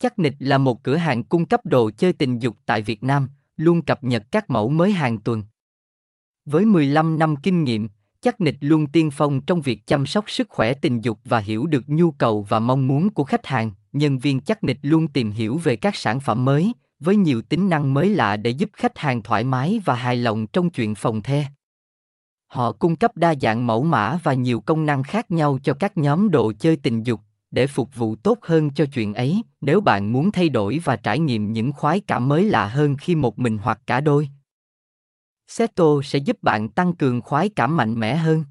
Chắc nịch là một cửa hàng cung cấp đồ chơi tình dục tại Việt Nam, luôn cập nhật các mẫu mới hàng tuần. Với 15 năm kinh nghiệm, chắc nịch luôn tiên phong trong việc chăm sóc sức khỏe tình dục và hiểu được nhu cầu và mong muốn của khách hàng. Nhân viên chắc nịch luôn tìm hiểu về các sản phẩm mới, với nhiều tính năng mới lạ để giúp khách hàng thoải mái và hài lòng trong chuyện phòng the. Họ cung cấp đa dạng mẫu mã và nhiều công năng khác nhau cho các nhóm đồ chơi tình dục để phục vụ tốt hơn cho chuyện ấy nếu bạn muốn thay đổi và trải nghiệm những khoái cảm mới lạ hơn khi một mình hoặc cả đôi. Seto sẽ giúp bạn tăng cường khoái cảm mạnh mẽ hơn.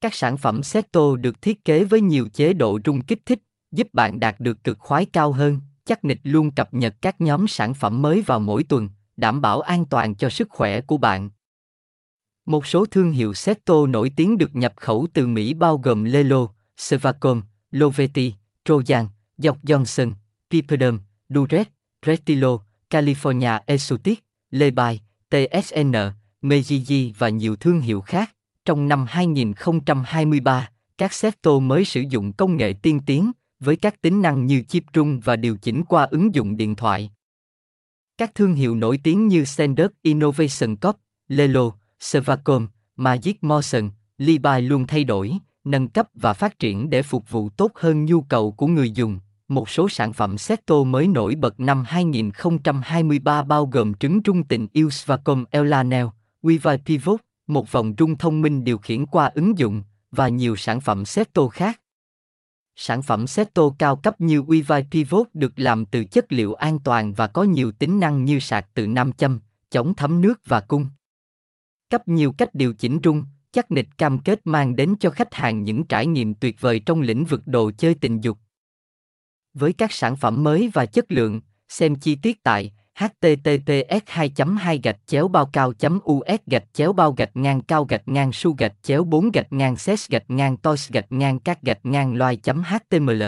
Các sản phẩm seto được thiết kế với nhiều chế độ rung kích thích giúp bạn đạt được cực khoái cao hơn chắc nịch luôn cập nhật các nhóm sản phẩm mới vào mỗi tuần đảm bảo an toàn cho sức khỏe của bạn. Một số thương hiệu seto nổi tiếng được nhập khẩu từ Mỹ bao gồm Lelo, Sevacom, Loveti, Trojan, Dọc Johnson, Pipedum, Duret, Retilo, California Exotic, Levi, TSN, Mejiji và nhiều thương hiệu khác. Trong năm 2023, các Seto mới sử dụng công nghệ tiên tiến với các tính năng như chip rung và điều chỉnh qua ứng dụng điện thoại. Các thương hiệu nổi tiếng như Sender Innovation Corp, Lelo, Sevacom, Magic Motion, Levi luôn thay đổi, nâng cấp và phát triển để phục vụ tốt hơn nhu cầu của người dùng. Một số sản phẩm Seto mới nổi bật năm 2023 bao gồm trứng trung tình yêu Svacom Elanel, Wi-Fi Pivot, một vòng rung thông minh điều khiển qua ứng dụng, và nhiều sản phẩm Seto khác. Sản phẩm Seto cao cấp như Wi-Fi Pivot được làm từ chất liệu an toàn và có nhiều tính năng như sạc từ nam châm, chống thấm nước và cung. Cấp nhiều cách điều chỉnh rung, chắc nịch cam kết mang đến cho khách hàng những trải nghiệm tuyệt vời trong lĩnh vực đồ chơi tình dục. Với các sản phẩm mới và chất lượng, xem chi tiết tại https 2 2 gạch chéo bao cao us gạch chéo bao gạch ngang cao gạch ngang su gạch chéo 4 gạch ngang ses gạch ngang toys gạch ngang các gạch ngang loài html